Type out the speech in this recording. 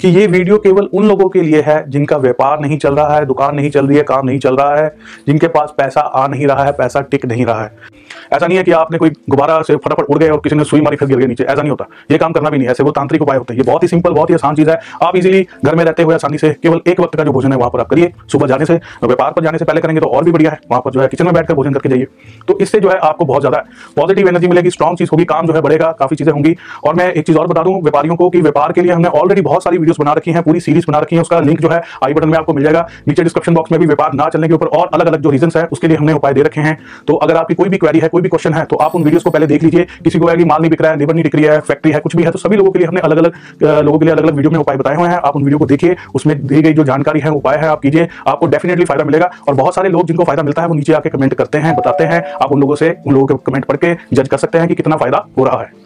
कि ये वीडियो केवल उन लोगों के लिए है जिनका व्यापार नहीं चल रहा है, दुकान नहीं चल रही है, काम नहीं चल रहा है, जिनके पास पैसा आ नहीं रहा है, पैसा टिक नहीं रहा है। ऐसा नहीं है कि आपने कोई गुब्बारा से फटाफट उड़ गए और किसी ने सुई मारी, फिर गिर गए नीचे। ऐसा नहीं होता। ये काम करना भी नहीं ऐसे वो तांत्रिक उपाय होते हैं। ये बहुत ही सिंपल बहुत ही आसान चीज़ है। आप इजीली घर में रहते हुए आसानी से केवल एक वक्त का जो भोजन है, वहाँ पर आप करिए। सुबह जाने से, व्यापार पर जाने से पहले करेंगे तो और भी बढ़िया है। वहाँ पर जो है किचन में बैठकर भोजन करके जाइए। तो इससे जो है आपको बहुत ज़्यादा पॉजिटिव एनर्जी मिलेगी स्ट्रॉन्ग चीज़ होगी, काम जो है बढ़ेगा, काफ़ी चीज़ें होंगी। और मैं एक चीज़ और बता दूँ व्यापारियों को कि व्यापार के लिए हमने ऑलरेडी बहुत सारी वीडियोस बना रखी हैं, पूरी सीरीज़ बना रखी है, उसका लिंक जो है आई बटन में आपको मिल जाएगा। नीचे डिस्क्रिप्शन बॉक्स में भी व्यापार ना चलने के ऊपर और अलग अलग जो रीजन है, उसके लिए हमने उपाय दे रखे हैं। तो अगर आपकी कोई भी क्वेरी है, कोई भी क्वेश्चन है तो आप उन वीडियोस को पहले देख लीजिए। किसी को कि माल नहीं बिक रहा है लेबर नहीं दिख रही है फैक्ट्री है, कुछ भी है तो सभी लोगों के लिए हमने अलग अलग लोगों के लिए अलग अलग वीडियो में उपाय बताए हुए हैं। आप उन वीडियो को देखिए, उसमें दी गई जो जानकारी है, उपाय है, आप कीजिए। आपको डेफिनेटली फ़ायदा मिलेगा और बहुत सारे लोग जिनको फ़ायदा मिलता है, वो नीचे आके कमेंट करते हैं, बताते हैं। आप उन लोगों से, उन लोगों के कमेंट पढ़ के जज कर सकते हैं कि कितना फ़ायदा हो रहा है।